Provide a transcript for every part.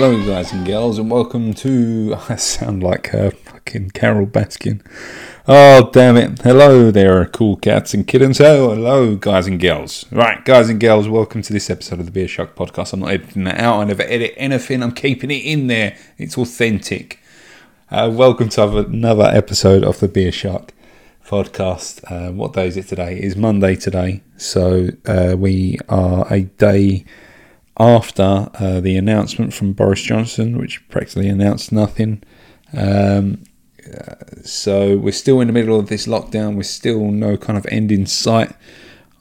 Hello, guys and girls, and welcome to. I sound like uh, fucking Carole Baskin. Oh, damn it. Hello there, cool cats and kittens. Oh, hello, guys and girls. Right, guys and girls, welcome to this episode of the Beer Shark podcast. I'm not editing that out, I never edit anything, I'm keeping it in there. It's authentic. Uh, welcome to another episode of the Beer Shark podcast. Uh, what day is it today? It is Monday today, so uh, we are a day after uh, the announcement from Boris Johnson, which practically announced nothing. Um, uh, so we're still in the middle of this lockdown. We're still no kind of end in sight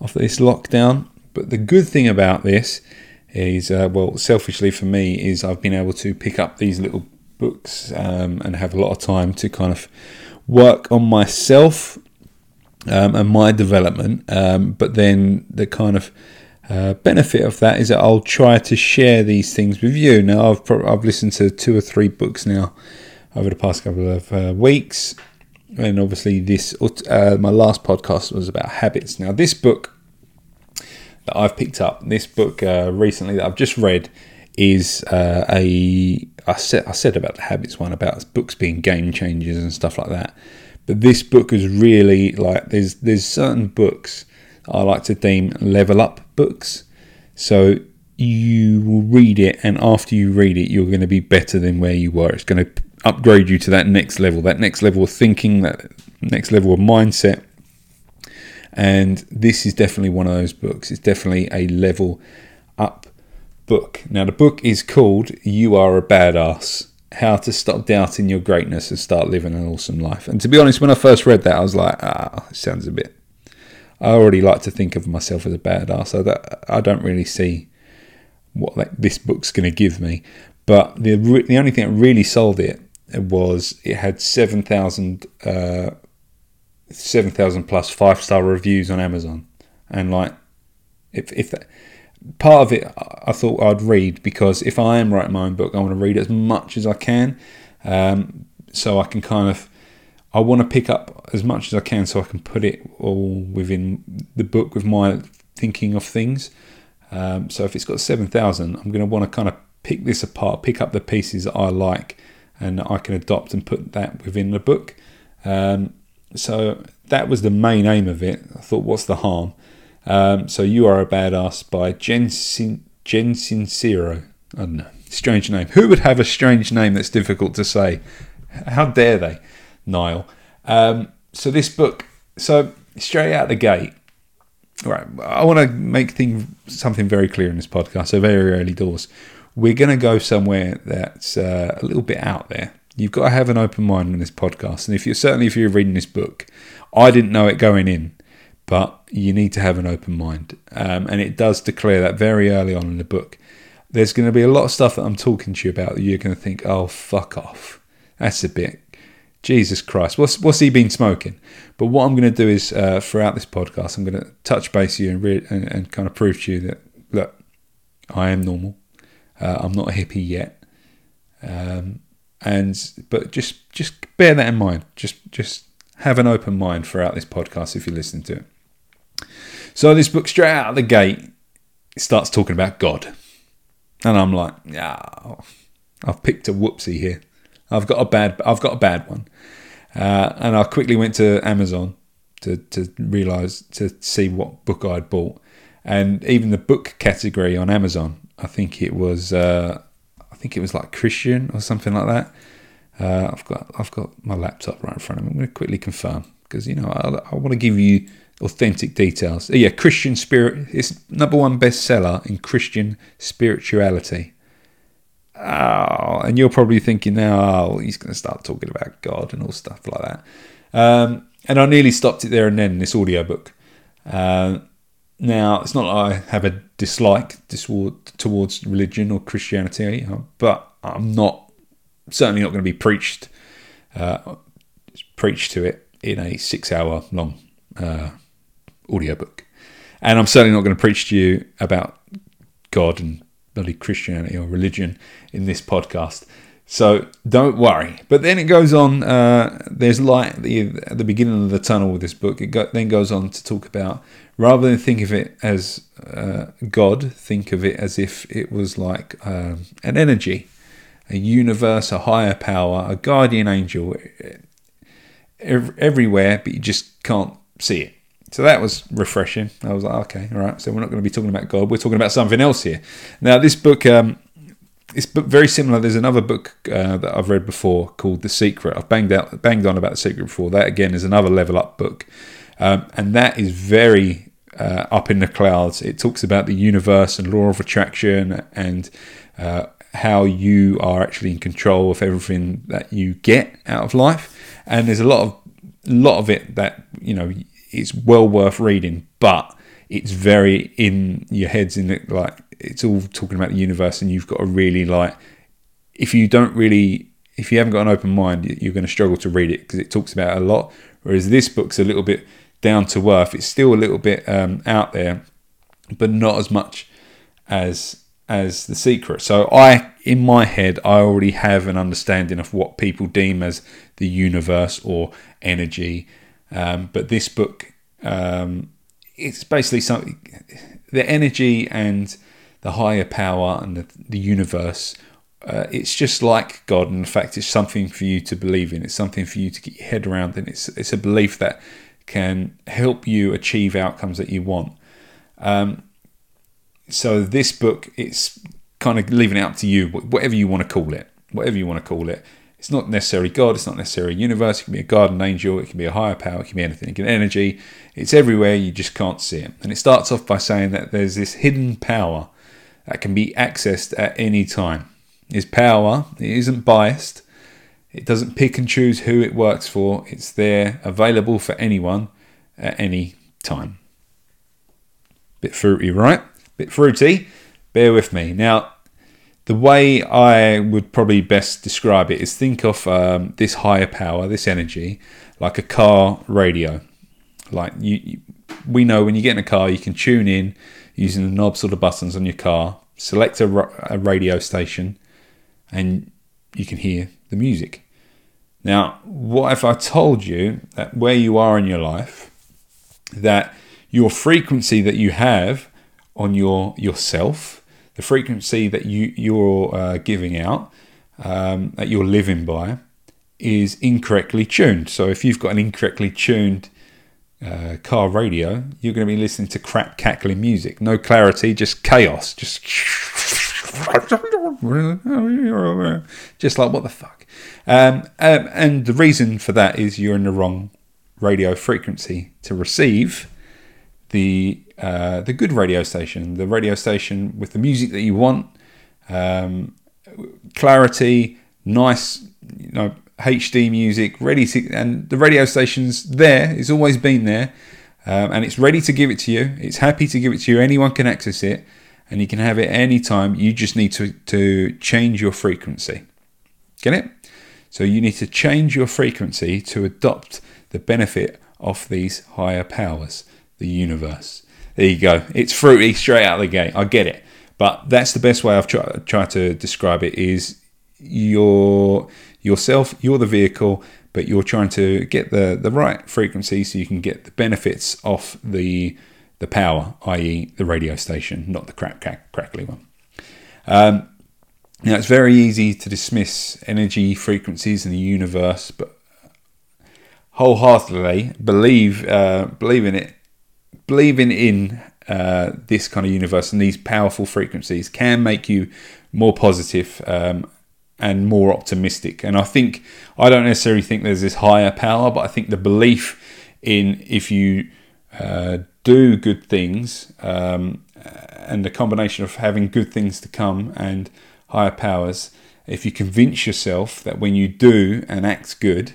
of this lockdown. But the good thing about this is, uh, well, selfishly for me, is I've been able to pick up these little books um, and have a lot of time to kind of work on myself um, and my development. Um, but then the kind of uh, benefit of that is that I'll try to share these things with you. Now, I've pro- I've listened to two or three books now over the past couple of uh, weeks, and obviously this uh, my last podcast was about habits. Now, this book that I've picked up, this book uh, recently that I've just read, is uh, a I said I said about the habits one about books being game changers and stuff like that. But this book is really like there's there's certain books I like to deem level up books. So you will read it, and after you read it, you're going to be better than where you were. It's going to upgrade you to that next level, that next level of thinking, that next level of mindset. And this is definitely one of those books. It's definitely a level up book. Now, the book is called You Are a Badass How to Stop Doubting Your Greatness and Start Living an Awesome Life. And to be honest, when I first read that, I was like, ah, it sounds a bit I already like to think of myself as a badass, so that I don't really see what like, this book's going to give me. But the the only thing that really sold it was it had seven thousand uh, seven thousand plus five star reviews on Amazon, and like if if that, part of it I thought I'd read because if I am writing my own book, I want to read as much as I can, um, so I can kind of I want to pick up as much as I can so I can put it all within the book with my thinking of things. Um, so if it's got 7,000, I'm going to want to kind of pick this apart, pick up the pieces that I like, and I can adopt and put that within the book. Um, so that was the main aim of it. I thought, what's the harm? Um, so You Are a Badass by Jen, Sin- Jen Sincero. I don't know. Strange name. Who would have a strange name that's difficult to say? How dare they? Niall. Um, so this book, so straight out the gate, right? I want to make thing, something very clear in this podcast. So very early doors, we're going to go somewhere that's uh, a little bit out there. You've got to have an open mind in this podcast, and if you're certainly if you're reading this book, I didn't know it going in, but you need to have an open mind, um, and it does declare that very early on in the book. There's going to be a lot of stuff that I'm talking to you about that you're going to think, "Oh, fuck off." That's a bit Jesus Christ, what's what's he been smoking? But what I'm going to do is uh, throughout this podcast, I'm going to touch base you and, re- and, and kind of prove to you that look, I am normal. Uh, I'm not a hippie yet, um, and but just just bear that in mind. Just just have an open mind throughout this podcast if you listen to it. So this book straight out of the gate starts talking about God, and I'm like, yeah, I've picked a whoopsie here. I've got a bad I've got a bad one. Uh, and I quickly went to Amazon to to realize to see what book I'd bought, and even the book category on Amazon, I think it was uh, I think it was like Christian or something like that. Uh, I've got I've got my laptop right in front of me. I'm going to quickly confirm because you know I, I want to give you authentic details. Yeah, Christian spirit. It's number one bestseller in Christian spirituality oh, and you're probably thinking now, oh, he's going to start talking about God and all stuff like that. Um, and I nearly stopped it there and then, this audiobook. Uh, now, it's not that I have a dislike towards religion or Christianity, but I'm not certainly not going to be preached uh, preached to it in a six-hour long uh, audiobook. And I'm certainly not going to preach to you about God and bloody Christianity or religion in this podcast. So don't worry. But then it goes on. Uh, there's light at the, at the, beginning of the tunnel with this book. It go, then goes on to talk about rather than think of it as uh, God, think of it as if it was like um, an energy. a universe, a higher power, a guardian angel everywhere, but you just can't see it. So that was refreshing. I was like, okay, all right. So we're not going to be talking about God. We're talking about something else here. Now, this book, um, very similar. There's another book uh, that I've read before called The Secret. I've banged out, banged on about The Secret before. That again is another level up book, um, and that is very uh, up in the clouds. It talks about the universe and law of attraction and uh, how you are actually in control of everything that you get out of life. And there's a lot of lot of it that you know it's well worth reading, but it's very in your heads in like it's all talking about the universe and you've got to really like if you don't really if you haven't got an open mind you're going to struggle to read it because it talks about it a lot. Whereas this book's a little bit down to earth. It's still a little bit um, out there but not as much as as the secret. So i in my head i already have an understanding of what people deem as the universe or energy um, but this book, um, it's basically something. The energy and the higher power and the, the universe. Uh, it's just like God, in fact, it's something for you to believe in. It's something for you to get your head around, and it's it's a belief that can help you achieve outcomes that you want. Um, so this book, it's kind of leaving it up to you, whatever you want to call it, whatever you want to call it. It's not necessarily God, it's not necessarily a universe, it can be a guardian angel, it can be a higher power, it can be anything, it can be energy. It's everywhere, you just can't see it. And it starts off by saying that there's this hidden power that can be accessed at any time. This power, it isn't biased, it doesn't pick and choose who it works for, it's there, available for anyone at any time. Bit fruity, right? Bit fruity. Bear with me. Now, the way I would probably best describe it is think of um, this higher power, this energy, like a car radio. Like you, you, we know when you get in a car, you can tune in using the knobs or the buttons on your car, select a, a radio station, and you can hear the music. Now, what if I told you that where you are in your life, that your frequency that you have on your yourself the frequency that you you're uh, giving out um, that you're living by is incorrectly tuned. So if you've got an incorrectly tuned uh, car radio, you're going to be listening to crap cackling music, no clarity, just chaos, just just like what the fuck. Um, um, and the reason for that is you're in the wrong radio frequency to receive the uh, the good radio station, the radio station with the music that you want, um, clarity, nice, you know, HD music, ready to, and the radio station's there. It's always been there, um, and it's ready to give it to you. It's happy to give it to you. Anyone can access it, and you can have it anytime. You just need to to change your frequency. Get it? So you need to change your frequency to adopt the benefit of these higher powers, the universe. There you go. It's fruity straight out of the gate. I get it, but that's the best way I've tried to describe it. Is your yourself, you're the vehicle, but you're trying to get the the right frequency so you can get the benefits off the the power, i.e., the radio station, not the crack, crack crackly one. Um, now it's very easy to dismiss energy frequencies in the universe, but wholeheartedly believe uh, believe in it believing in uh, this kind of universe and these powerful frequencies can make you more positive, um, and more optimistic. And I think I don't necessarily think there's this higher power, but I think the belief in if you uh, do good things um, and the combination of having good things to come and higher powers, if you convince yourself that when you do and act good,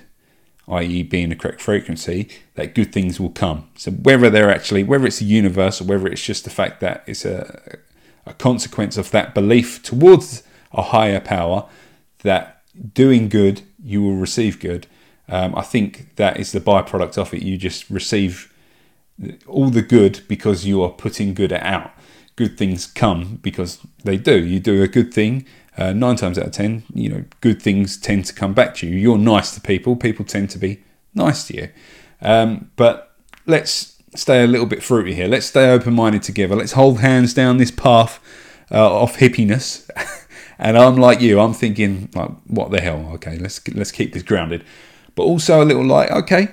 i.e., being the correct frequency, that good things will come. So whether they're actually, whether it's a universe or whether it's just the fact that it's a, a consequence of that belief towards a higher power that doing good, you will receive good. Um, I think that is the byproduct of it. You just receive all the good because you are putting good out. Good things come because they do. You do a good thing, uh, nine times out of ten, you know, good things tend to come back to you. You're nice to people, people tend to be nice to you. Um, but let's stay a little bit fruity here. Let's stay open minded together. Let's hold hands down this path uh, of hippiness and I'm like you. I'm thinking like, what the hell? Okay, let's let's keep this grounded, but also a little like, okay,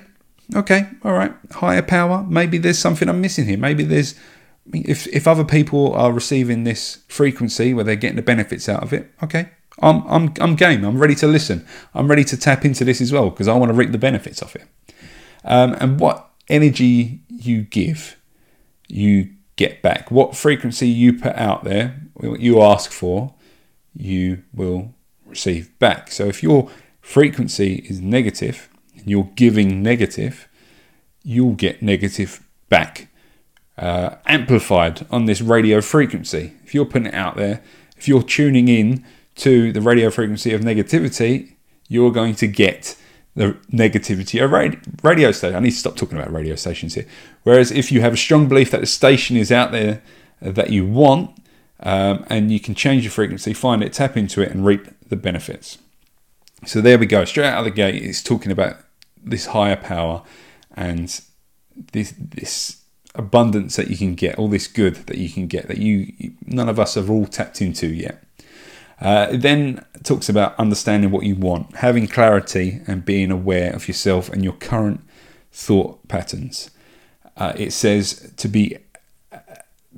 okay, all right, higher power. Maybe there's something I'm missing here. Maybe there's if if other people are receiving this frequency where they're getting the benefits out of it, okay, I'm I'm I'm game. I'm ready to listen. I'm ready to tap into this as well because I want to reap the benefits of it. Um, and what energy you give, you get back. What frequency you put out there, what you ask for, you will receive back. So if your frequency is negative and you're giving negative, you'll get negative back. Uh, amplified on this radio frequency. If you're putting it out there, if you're tuning in to the radio frequency of negativity, you're going to get the negativity of radio station. I need to stop talking about radio stations here. Whereas if you have a strong belief that the station is out there that you want, um, and you can change your frequency, find it, tap into it, and reap the benefits. So there we go. Straight out of the gate, it's talking about this higher power and this this abundance that you can get, all this good that you can get that you none of us have all tapped into yet. Uh, it then talks about understanding what you want, having clarity, and being aware of yourself and your current thought patterns. Uh, it says to be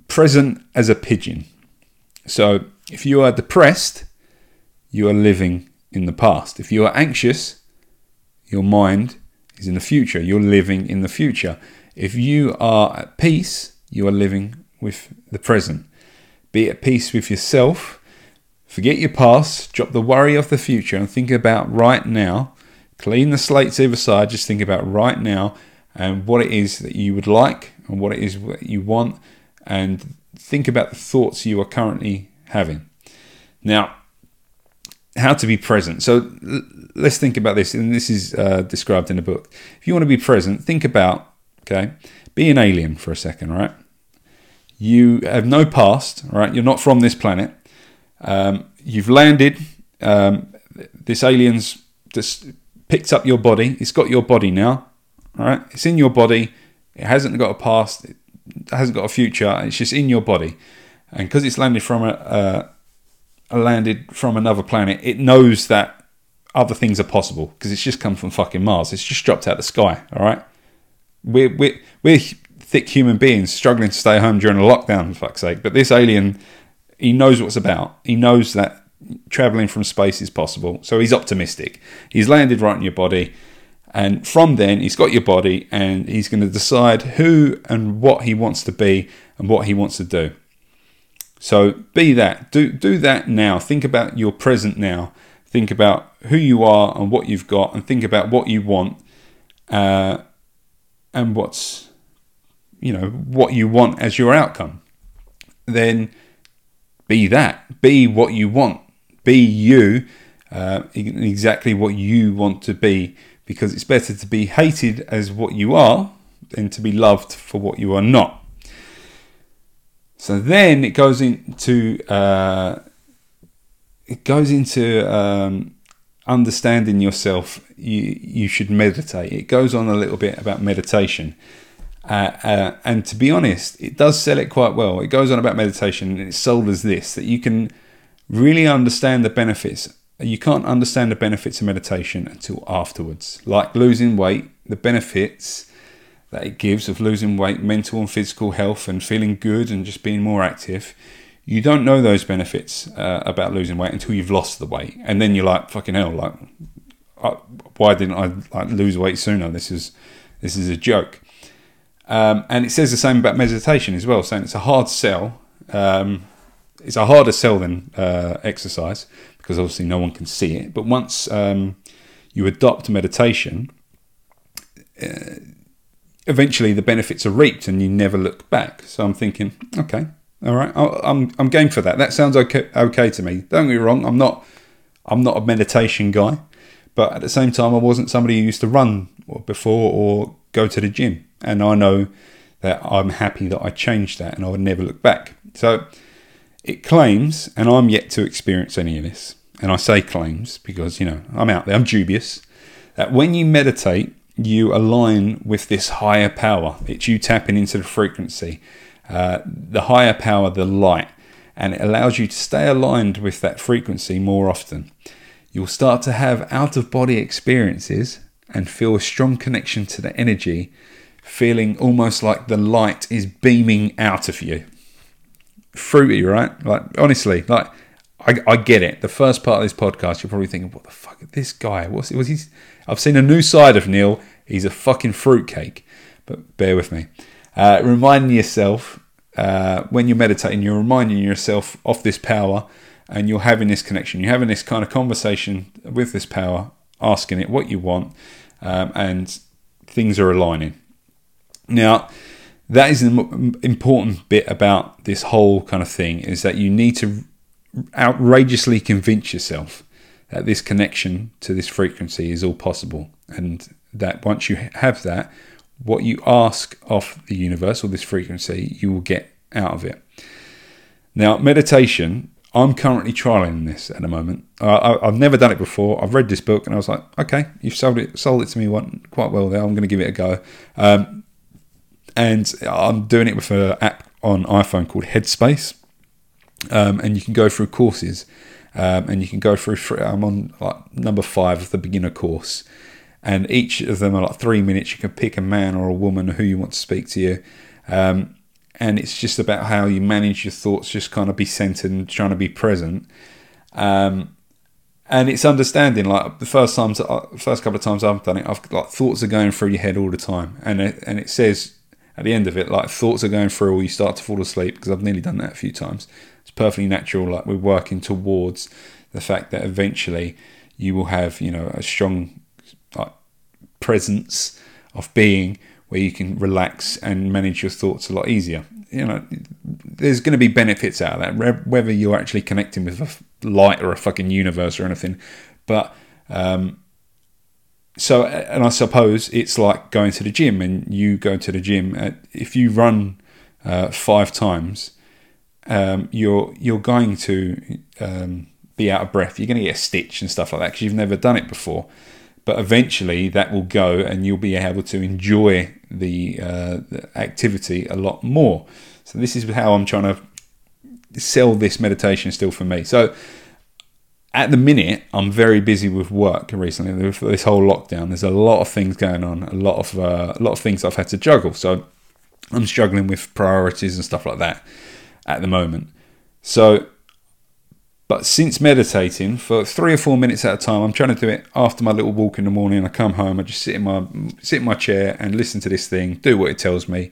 present as a pigeon. So if you are depressed, you are living in the past. If you are anxious, your mind is in the future. You're living in the future. If you are at peace, you are living with the present. Be at peace with yourself Forget your past, drop the worry of the future, and think about right now. Clean the slates either side, just think about right now and what it is that you would like and what it is that you want, and think about the thoughts you are currently having. Now, how to be present. So let's think about this, and this is uh, described in the book. If you want to be present, think about, okay, be an alien for a second, right? You have no past, right? You're not from this planet. Um, you've landed. Um, this alien's just picked up your body. It's got your body now. All right, it's in your body. It hasn't got a past. It hasn't got a future. It's just in your body, and because it's landed from a, a landed from another planet, it knows that other things are possible because it's just come from fucking Mars. It's just dropped out of the sky. All right, we're we're we're thick human beings struggling to stay home during a lockdown, for fuck's sake. But this alien he knows what's about. He knows that traveling from space is possible. So he's optimistic. He's landed right in your body. And from then, he's got your body and he's going to decide who and what he wants to be and what he wants to do. So be that. Do, do that now. Think about your present now. Think about who you are and what you've got, and think about what you want uh, and what's, you know, what you want as your outcome. Then be that. Be what you want. Be you, uh, exactly what you want to be, because it's better to be hated as what you are than to be loved for what you are not. So then it goes into uh, it goes into um, understanding yourself. You you should meditate. It goes on a little bit about meditation. Uh, uh, and to be honest, it does sell it quite well. It goes on about meditation and it's sold as this that you can really understand the benefits. You can't understand the benefits of meditation until afterwards. Like losing weight, the benefits that it gives of losing weight, mental and physical health, and feeling good and just being more active. You don't know those benefits uh, about losing weight until you've lost the weight, and then you're like, "Fucking hell!" Like, uh, why didn't I like lose weight sooner? This is this is a joke. Um, and it says the same about meditation as well, saying it's a hard sell. Um, it's a harder sell than uh, exercise because obviously no one can see it. But once um, you adopt meditation, uh, eventually the benefits are reaped and you never look back. So I'm thinking, okay, all right, I'm I'm game for that. That sounds okay okay to me. Don't get me wrong, I'm not I'm not a meditation guy, but at the same time, I wasn't somebody who used to run before or go to the gym and I know that I'm happy that I changed that and I would never look back. So it claims, and I'm yet to experience any of this, and I say claims because, you know, I'm out there, I'm dubious, that when you meditate, you align with this higher power. It's you tapping into the frequency, uh, the higher power, the light. and it allows you to stay aligned with that frequency more often. You'll start to have out of body experiences and feel a strong connection to the energy, feeling almost like the light is beaming out of you. Fruity, right? Like, honestly, like, I, I get it. The first part of this podcast, you're probably thinking, what the fuck, this guy, what's was he? I've seen a new side of Neil. He's a fucking fruitcake. But bear with me. Uh, reminding yourself uh, when you're meditating, you're reminding yourself of this power and you're having this connection. You're having this kind of conversation with this power, asking it what you want, um, and things are aligning. Now, that is an important bit about this whole kind of thing is that you need to outrageously convince yourself that this connection to this frequency is all possible, and that once you have that, what you ask of the universe or this frequency, you will get out of it. Now, meditation, I'm currently trialing this at the moment. I, have never done it before. I've read this book and I was like, okay, you've sold it, sold it to me quite well there. I'm going to give it a go. Um, and I'm doing it with an app on iPhone called Headspace, um, and you can go through courses, um, and you can go through. I'm on like number five of the beginner course, and each of them are like three minutes. You can pick a man or a woman who you want to speak to you. Um, and it's just about how you manage your thoughts, just kind of be centered and trying to be present. Um, and it's understanding like the first times, uh, first couple of times I've done it, I've like thoughts are going through your head all the time, and it, and it says at the end of it like thoughts are going through, or you start to fall asleep because I've nearly done that a few times. It's perfectly natural. Like we're working towards the fact that eventually you will have you know a strong presence of being where you can relax and manage your thoughts a lot easier. You know, there's going to be benefits out of that, whether you're actually connecting with a light or a fucking universe or anything. But um, so, and I suppose it's like going to the gym, and you go to the gym. At, if you run uh, five times, um, you're you're going to um, be out of breath. You're going to get a stitch and stuff like that because you've never done it before but eventually that will go and you'll be able to enjoy the, uh, the, activity a lot more. So this is how I'm trying to sell this meditation still for me. So at the minute, I'm very busy with work recently. With this whole lockdown, there's a lot of things going on, a lot of uh, a lot of things I've had to juggle. So I'm struggling with priorities and stuff like that at the moment. So but since meditating for three or four minutes at a time, I'm trying to do it after my little walk in the morning. I come home, I just sit in my sit in my chair and listen to this thing, do what it tells me.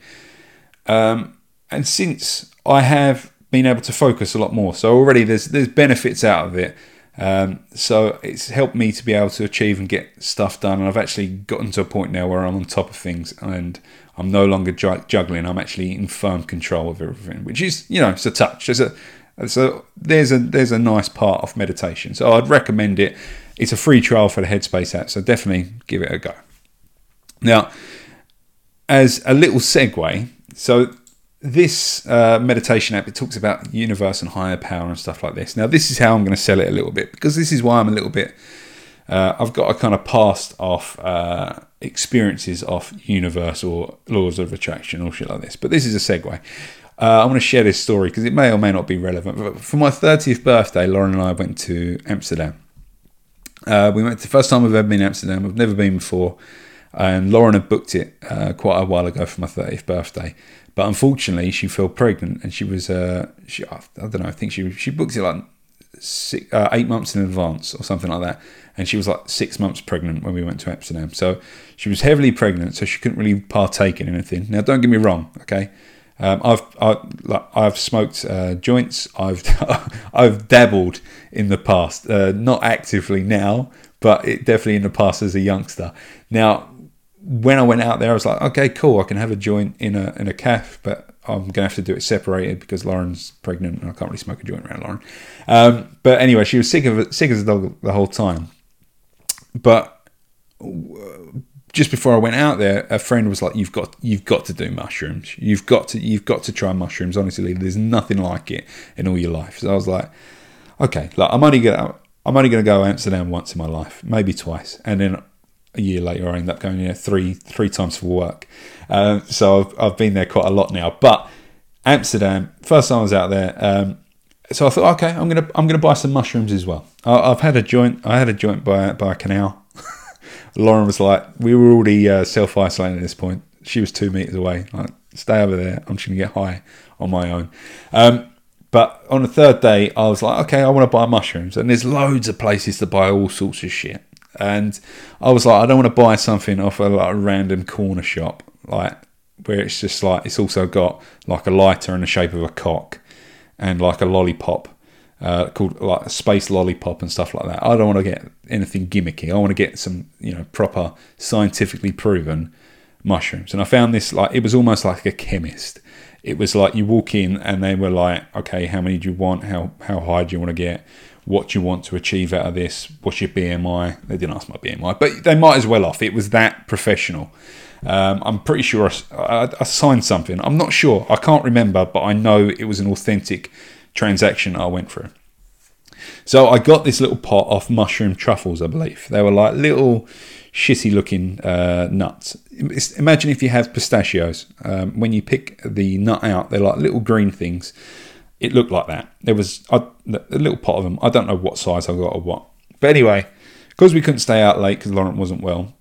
Um, and since I have been able to focus a lot more, so already there's there's benefits out of it. Um, so it's helped me to be able to achieve and get stuff done. And I've actually gotten to a point now where I'm on top of things and I'm no longer juggling. I'm actually in firm control of everything, which is you know it's a touch. It's a so there's a there's a nice part of meditation. So I'd recommend it. It's a free trial for the Headspace app, so definitely give it a go. Now, as a little segue, so this uh, meditation app it talks about universe and higher power and stuff like this. Now, this is how I'm going to sell it a little bit because this is why I'm a little bit. Uh, I've got a kind of past of uh, experiences of universe or laws of attraction or shit like this. But this is a segue. Uh, I want to share this story because it may or may not be relevant. But for my 30th birthday, Lauren and I went to Amsterdam. Uh, we went the first time we've ever been to Amsterdam. I've never been before, and Lauren had booked it uh, quite a while ago for my 30th birthday. But unfortunately, she fell pregnant, and she was uh, she I don't know. I think she she booked it like six, uh, eight months in advance or something like that. And she was like six months pregnant when we went to Amsterdam. So she was heavily pregnant, so she couldn't really partake in anything. Now, don't get me wrong, okay? Um, I've I, like, I've smoked uh, joints. I've I've dabbled in the past, uh, not actively now, but it definitely in the past as a youngster. Now, when I went out there, I was like, okay, cool, I can have a joint in a in a calf, but I'm gonna have to do it separated because Lauren's pregnant and I can't really smoke a joint around Lauren. Um, but anyway, she was sick of sick as a dog the whole time. But just before I went out there, a friend was like, "You've got, you've got to do mushrooms. You've got to, you've got to try mushrooms. Honestly, there's nothing like it in all your life." So I was like, "Okay, like I'm only gonna, I'm only gonna go Amsterdam once in my life, maybe twice, and then a year later I end up going there three, three times for work. Um, so I've, I've been there quite a lot now. But Amsterdam, first time I was out there, um, so I thought, okay, I'm gonna I'm gonna buy some mushrooms as well. I, have had a joint. I had a joint by by a canal. Lauren was like, we were already uh, self isolating at this point. She was two meters away. Like, stay over there. I'm just gonna get high on my own. Um, but on the third day, I was like, okay, I want to buy mushrooms, and there's loads of places to buy all sorts of shit. And I was like, I don't want to buy something off a like a random corner shop, like where it's just like it's also got like a lighter in the shape of a cock and like a lollipop uh, called like space lollipop and stuff like that. I don't want to get anything gimmicky. I want to get some you know proper scientifically proven mushrooms. And I found this like it was almost like a chemist. It was like you walk in and they were like, okay, how many do you want? How how high do you want to get? What do you want to achieve out of this? What's your BMI? They didn't ask my BMI, but they might as well off. It was that professional. Um, I'm pretty sure I, I, I, signed something. I'm not sure. I can't remember, but I know it was an authentic transaction I went through. So I got this little pot of mushroom truffles, I believe. They were like little shitty looking uh, nuts. Imagine if you have pistachios. Um, when you pick the nut out, they're like little green things. It looked like that. There was a, a little pot of them. I don't know what size I got or what. But anyway, because we couldn't stay out late because Lauren wasn't well,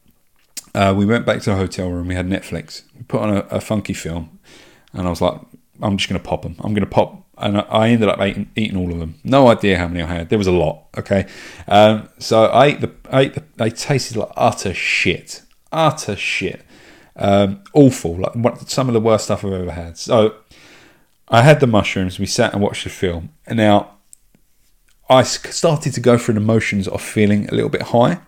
uh, we went back to the hotel room. We had Netflix. We put on a, a funky film, and I was like, I'm just going to pop them. I'm going to pop. And I ended up eating, eating, all of them. No idea how many I had. There was a lot. Okay, um, so I ate the. I ate the. They tasted like utter shit. Utter shit. Um, awful. Like some of the worst stuff I've ever had. So I had the mushrooms. We sat and watched the film. And now I started to go through the motions of feeling a little bit high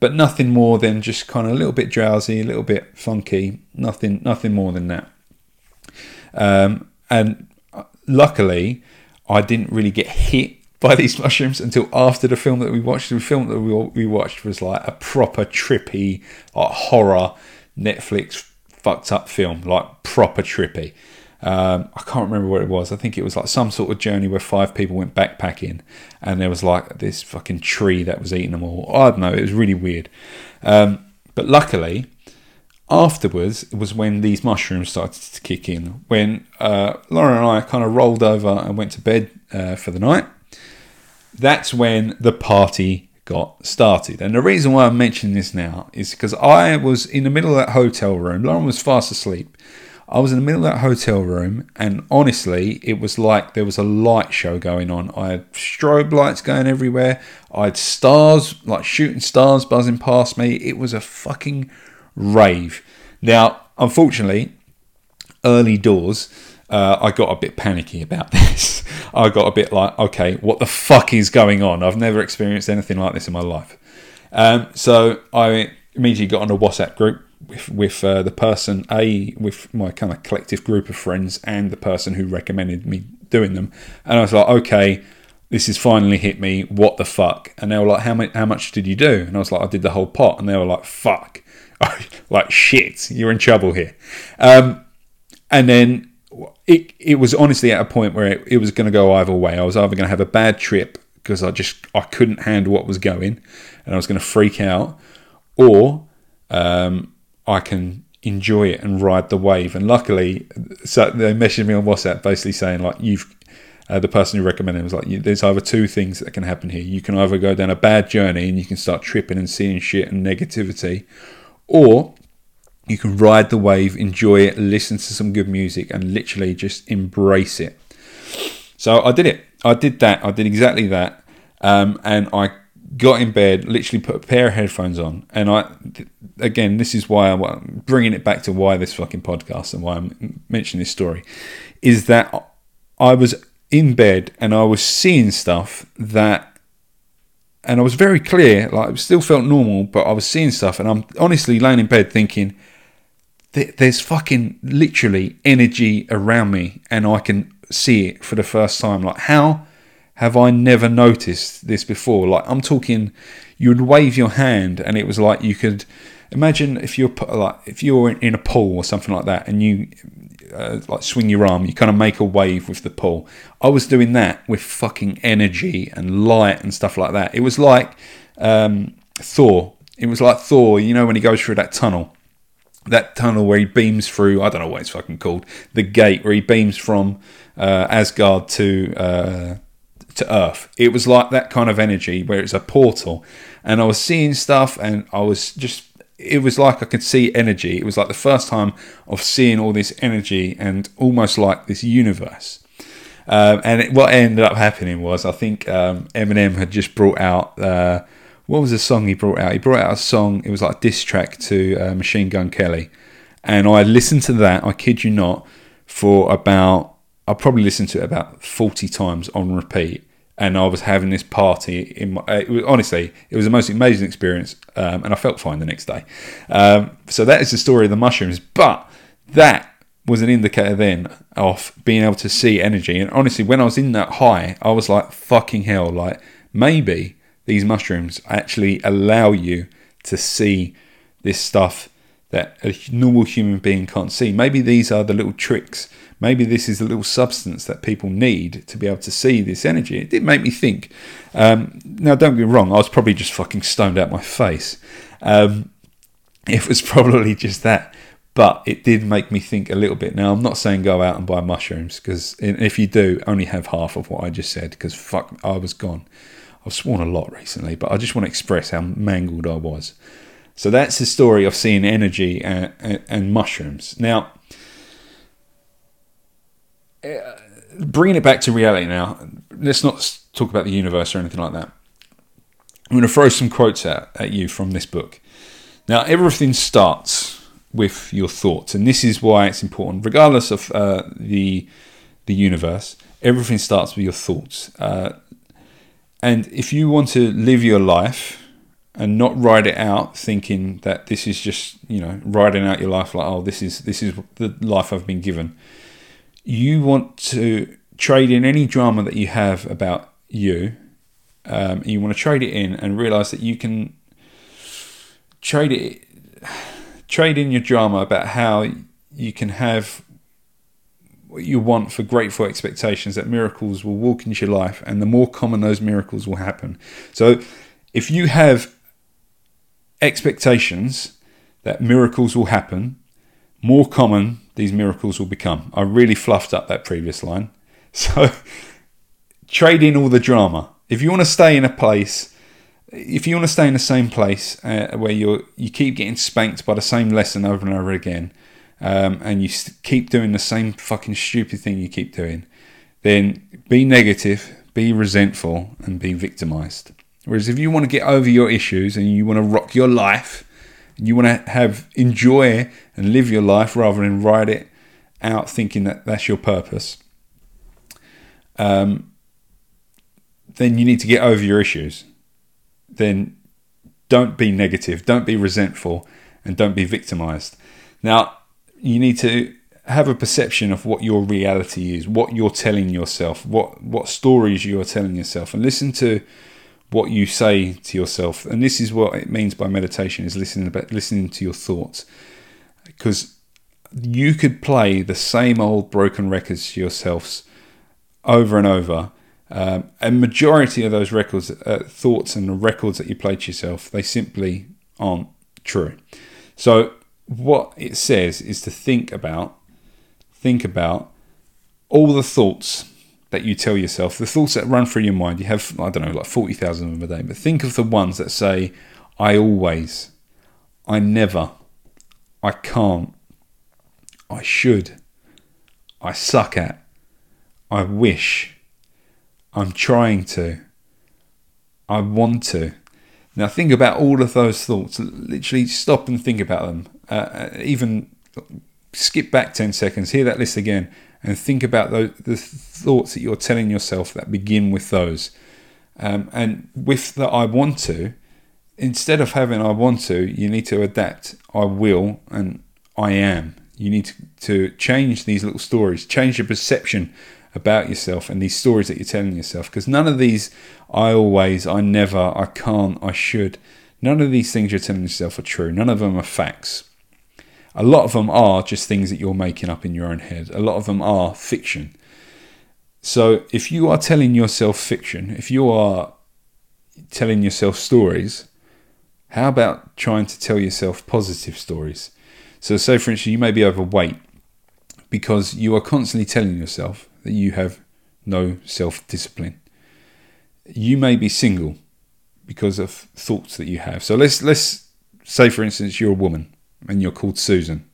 but nothing more than just kind of a little bit drowsy, a little bit funky. Nothing, nothing more than that. Um, and luckily, I didn't really get hit by these mushrooms until after the film that we watched. The film that we watched was like a proper trippy, like horror Netflix fucked up film, like proper trippy. Um, I can't remember what it was. I think it was like some sort of journey where five people went backpacking, and there was like this fucking tree that was eating them all. I don't know. It was really weird. Um, but luckily, afterwards it was when these mushrooms started to kick in. When uh, Lauren and I kind of rolled over and went to bed uh, for the night. That's when the party got started. And the reason why I'm mentioning this now is because I was in the middle of that hotel room. Lauren was fast asleep. I was in the middle of that hotel room, and honestly, it was like there was a light show going on. I had strobe lights going everywhere. I had stars, like shooting stars buzzing past me. It was a fucking rave. Now, unfortunately, early doors, uh, I got a bit panicky about this. I got a bit like, okay, what the fuck is going on? I've never experienced anything like this in my life. Um, so I immediately got on a WhatsApp group with, with uh, the person a with my kind of collective group of friends and the person who recommended me doing them and i was like okay this has finally hit me what the fuck and they were like how much how much did you do and i was like i did the whole pot and they were like fuck like shit you're in trouble here um, and then it, it was honestly at a point where it, it was going to go either way i was either going to have a bad trip because i just i couldn't handle what was going and i was going to freak out or um, I can enjoy it and ride the wave. And luckily, so they messaged me on WhatsApp basically saying like you've uh, the person who recommended was like there's either two things that can happen here. You can either go down a bad journey and you can start tripping and seeing shit and negativity, or you can ride the wave, enjoy it, listen to some good music, and literally just embrace it. So I did it. I did that. I did exactly that. Um, and I got in bed, literally put a pair of headphones on, and I, again, this is why I'm bringing it back to why this fucking podcast and why I'm mentioning this story, is that I was in bed and I was seeing stuff that, and I was very clear, like it still felt normal, but I was seeing stuff, and I'm honestly laying in bed thinking, there's fucking literally energy around me, and I can see it for the first time. Like how have I never noticed this before? Like I'm talking, you would wave your hand, and it was like you could imagine if you're like if you're in a pool or something like that, and you uh, like swing your arm, you kind of make a wave with the pull. I was doing that with fucking energy and light and stuff like that. It was like um, Thor. It was like Thor, you know, when he goes through that tunnel, that tunnel where he beams through. I don't know what it's fucking called. The gate where he beams from uh, Asgard to uh, to Earth. It was like that kind of energy where it's a portal, and I was seeing stuff, and I was just. It was like I could see energy. It was like the first time of seeing all this energy and almost like this universe. Um, and it, what ended up happening was I think um, Eminem had just brought out uh, what was the song he brought out? He brought out a song. It was like a diss track to uh, Machine Gun Kelly, and I listened to that. I kid you not, for about I probably listened to it about forty times on repeat. And I was having this party in my. It was, honestly, it was the most amazing experience, um, and I felt fine the next day. Um, so that is the story of the mushrooms. But that was an indicator then of being able to see energy. And honestly, when I was in that high, I was like, fucking hell, like maybe these mushrooms actually allow you to see this stuff that a normal human being can't see. Maybe these are the little tricks. Maybe this is a little substance that people need to be able to see this energy. It did make me think. Um, now, don't get me wrong, I was probably just fucking stoned out my face. Um, it was probably just that. But it did make me think a little bit. Now, I'm not saying go out and buy mushrooms because if you do, only have half of what I just said because fuck, I was gone. I've sworn a lot recently, but I just want to express how mangled I was. So that's the story of seeing energy and, and, and mushrooms. Now, bringing it back to reality now, let's not talk about the universe or anything like that. I'm going to throw some quotes at you from this book. Now, everything starts with your thoughts, and this is why it's important, regardless of uh, the the universe. Everything starts with your thoughts. Uh, and if you want to live your life and not ride it out thinking that this is just, you know, riding out your life like, oh, this is this is the life I've been given. You want to trade in any drama that you have about you. Um, you want to trade it in and realize that you can trade it trade in your drama about how you can have what you want for grateful expectations that miracles will walk into your life and the more common those miracles will happen. So if you have expectations that miracles will happen, more common these miracles will become. I really fluffed up that previous line. So trade in all the drama. If you want to stay in a place, if you want to stay in the same place uh, where you you keep getting spanked by the same lesson over and over again, um, and you keep doing the same fucking stupid thing you keep doing, then be negative, be resentful, and be victimized. Whereas if you want to get over your issues and you want to rock your life, you want to have enjoy and live your life rather than ride it out thinking that that's your purpose, um, then you need to get over your issues. Then don't be negative, don't be resentful, and don't be victimized. Now, you need to have a perception of what your reality is, what you're telling yourself, what what stories you're telling yourself, and listen to what you say to yourself. And this is what it means by meditation: is listening about listening to your thoughts, because you could play the same old broken records to yourselves over and over. Um, a majority of those records, uh, thoughts, and the records that you play to yourself, they simply aren't true. So what it says is to think about think about all the thoughts that you tell yourself, the thoughts that run through your mind. You have I don't know like forty thousand of them a day, but think of the ones that say, "I always," "I never," "I can't," "I should," "I suck at," "I wish," "I'm trying to," "I want to." Now think about all of those thoughts. Literally stop and think about them uh, uh, even skip back 10 seconds, hear that list again, and think about those, the thoughts that you're telling yourself that begin with those. Um, and with the I want to, instead of having I want to, you need to adapt I will and I am. You need to, to change these little stories, change your perception about yourself and these stories that you're telling yourself. Because none of these I always, I never, I can't, I should, none of these things you're telling yourself are true. None of them are facts a lot of them are just things that you're making up in your own head. A lot of them are fiction. So if you are telling yourself fiction, if you are telling yourself stories, how about trying to tell yourself positive stories? So, say for instance, you may be overweight because you are constantly telling yourself that you have no self discipline. You may be single because of thoughts that you have. So let's let's say for instance you're a woman and you're called Susan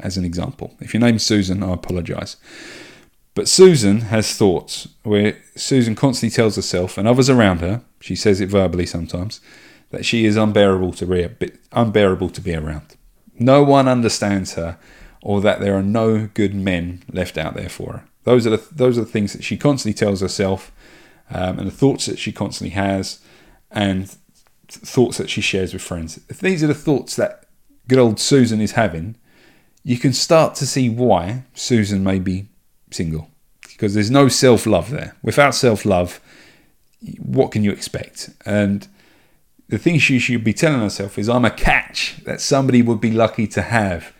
as an example. If your name's Susan, I apologize. But Susan has thoughts where Susan constantly tells herself and others around her, she says it verbally sometimes, that she is unbearable to be unbearable to be around. No one understands her, or that there are no good men left out there for her. Those are the those are the things that she constantly tells herself, um, and the thoughts that she constantly has, and thoughts that she shares with friends. These are the thoughts that good old Susan is having, you can start to see why Susan may be single because there's no self love there. Without self love, what can you expect? And the thing she should be telling herself is, I'm a catch that somebody would be lucky to have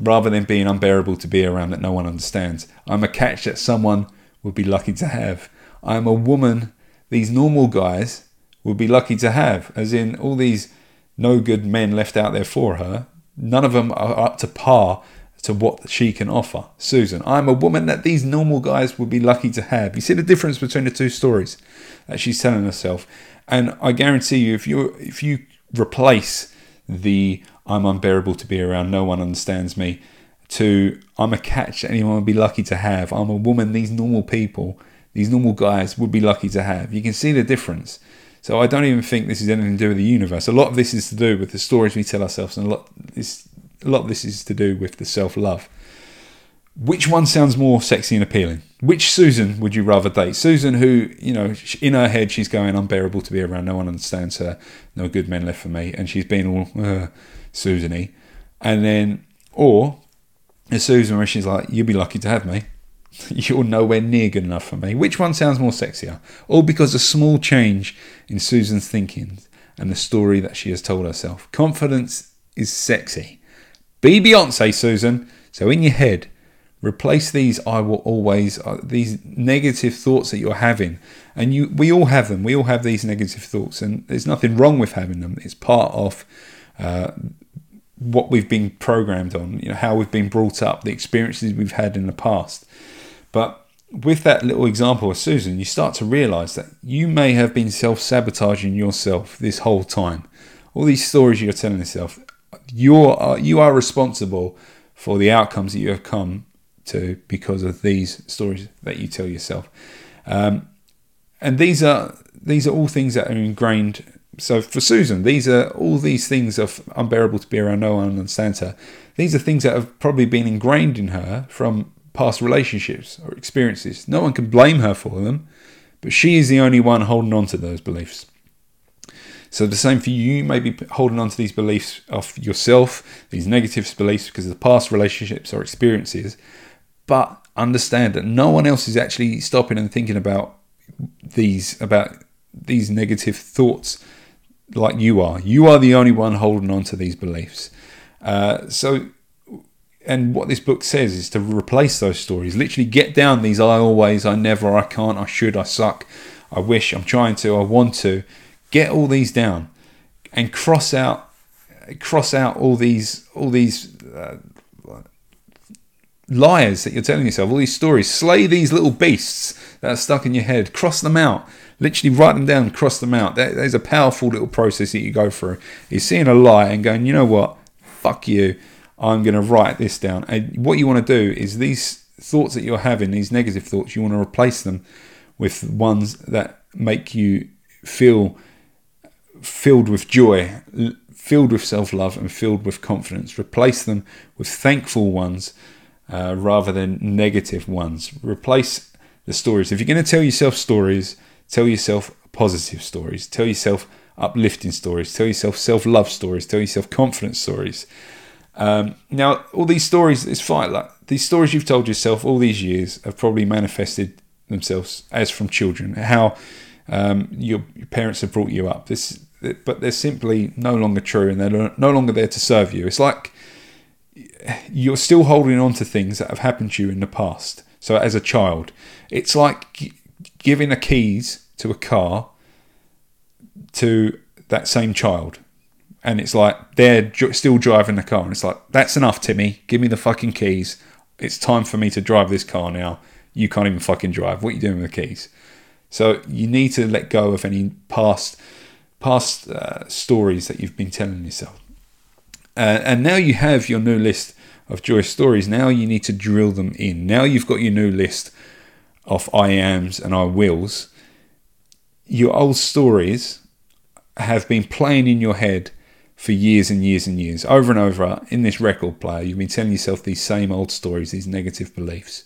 rather than being unbearable to be around that no one understands. I'm a catch that someone would be lucky to have. I'm a woman these normal guys would be lucky to have, as in all these no good men left out there for her. None of them are up to par to what she can offer. Susan, I'm a woman that these normal guys would be lucky to have. You see the difference between the two stories that she's telling herself. And I guarantee you, if you if you replace the I'm unbearable to be around, no one understands me, to I'm a catch that anyone would be lucky to have. I'm a woman these normal people, these normal guys would be lucky to have. You can see the difference. So I don't even think this is anything to do with the universe. A lot of this is to do with the stories we tell ourselves, and a lot this a lot of this is to do with the self love. Which one sounds more sexy and appealing? Which Susan would you rather date? Susan, who, you know, in her head, she's going unbearable to be around. No one understands her. No good men left for me. And she's being all uh, Susany. And then, or a Susan where she's like, you'll be lucky to have me. You're nowhere near good enough for me. Which one sounds more sexier? All because a small change in Susan's thinking and the story that she has told herself. Confidence is sexy. Be Beyonce, Susan. So in your head, replace these I will always uh, these negative thoughts that you're having, and you we all have them. We all have these negative thoughts, and there's nothing wrong with having them. It's part of uh, what we've been programmed on. You know how we've been brought up, the experiences we've had in the past. But with that little example of Susan, you start to realize that you may have been self sabotaging yourself this whole time. All these stories you're telling yourself, you're you are responsible for the outcomes that you have come to because of these stories that you tell yourself. Um, and these are these are all things that are ingrained. So for Susan, these are all these things of unbearable to be around. No one understands her. These are things that have probably been ingrained in her from past relationships or experiences. No one can blame her for them, but she is the only one holding on to those beliefs. So the same for you. You may be holding on to these beliefs of yourself, these negative beliefs because of the past relationships or experiences. But understand that no one else is actually stopping and thinking about these about these negative thoughts like you are. You are the only one holding on to these beliefs. Uh, so and what this book says is to replace those stories. Literally get down these I always, I never, I can't, I should, I suck, I wish, I'm trying to, I want to, Get all these down and cross out cross out all these all these uh, liars that you're telling yourself, all these stories. Slay these little beasts that are stuck in your head. Cross them out. Literally write them down, cross them out. there's a powerful little process that you go through. You're seeing a lie and going, you know what? Fuck you. I'm going to write this down. And what you want to do is these thoughts that you're having, these negative thoughts, you want to replace them with ones that make you feel filled with joy, filled with self love, and filled with confidence. Replace them with thankful ones uh, rather than negative ones. Replace the stories. If you're going to tell yourself stories, tell yourself positive stories. Tell yourself uplifting stories. Tell yourself self love stories. Tell yourself confidence stories. Um, now, all these stories, it's fine. Like these stories you've told yourself all these years have probably manifested themselves as from children. How um, your, your, parents have brought you up. This but they're simply no longer true and they're no longer there to serve you. It's like you're still holding on to things that have happened to you in the past. So, as a child, it's like giving the keys to a car to that same child. And it's like they're still driving the car. And it's like, that's enough, Timmy. Give me the fucking keys. It's time for me to drive this car now. You can't even fucking drive. What are you doing with the keys? So you need to let go of any past past uh, stories that you've been telling yourself. Uh, and now you have your new list of joyous stories. Now you need to drill them in. Now you've got your new list of I ams and I wills. Your old stories have been playing in your head for years and years and years, over and over in this record player. You've been telling yourself these same old stories, these negative beliefs.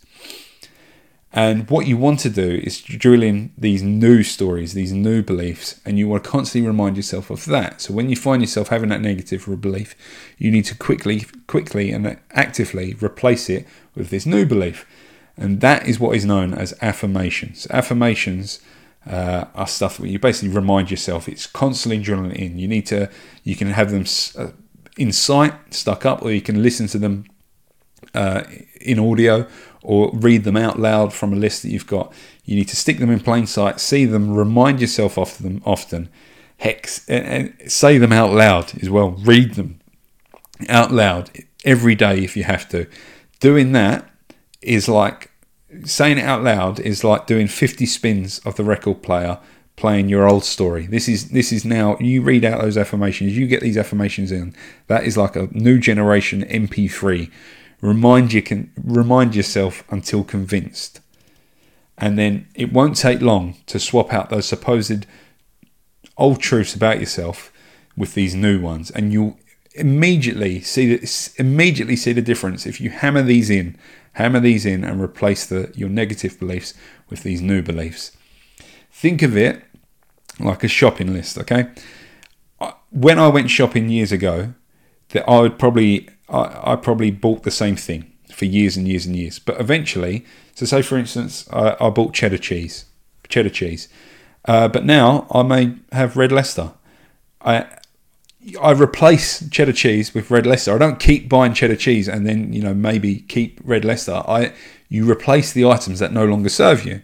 And what you want to do is drill in these new stories, these new beliefs, and you want to constantly remind yourself of that. So when you find yourself having that negative belief, you need to quickly, quickly and actively replace it with this new belief. And that is what is known as affirmations. Affirmations uh, are stuff where you basically remind yourself. It's constantly drilling in. You need to, you can have them uh, in sight, stuck up, or you can listen to them uh, in audio or read them out loud from a list that you've got. You need to stick them in plain sight, see them, remind yourself of them often. Hex and, and say them out loud as well. Read them out loud every day if you have to. Doing that is like saying it out loud is like doing 50 spins of the record player playing your old story. This is this is now you read out those affirmations, you get these affirmations in. That is like a new generation MP3 Remind you can remind yourself until convinced. And then it won't take long to swap out those supposed old truths about yourself with these new ones, and you'll immediately see the, immediately see the difference if you hammer these in, hammer these in, and replace the your negative beliefs with these new beliefs. Think of it like a shopping list. Okay, when I went shopping years ago, that I would probably I, I probably bought the same thing for years and years and years. But eventually, so say for instance, I, I bought cheddar cheese, cheddar cheese. Uh, but now I may have red Leicester. I I replace cheddar cheese with red Leicester. I don't keep buying cheddar cheese and then you know maybe keep red Leicester. I you replace the items that no longer serve you.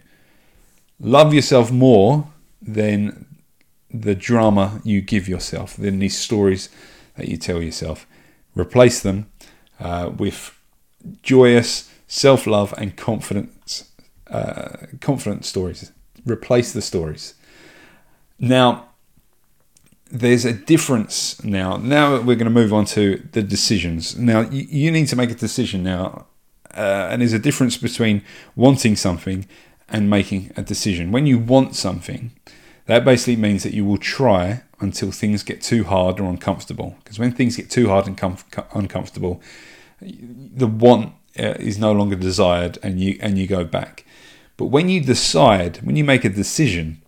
Love yourself more than the drama you give yourself, than these stories that you tell yourself. Replace them uh, with joyous self love and confidence, uh, confident stories. Replace the stories. Now, there's a difference now. Now we're going to move on to the decisions. Now, you, you need to make a decision now. Uh, and there's a difference between wanting something and making a decision. When you want something, that basically means that you will try until things get too hard or uncomfortable. Because when things get too hard and comf- uncomfortable, the want uh, is no longer desired, and you and you go back. But when you decide, when you make a decision,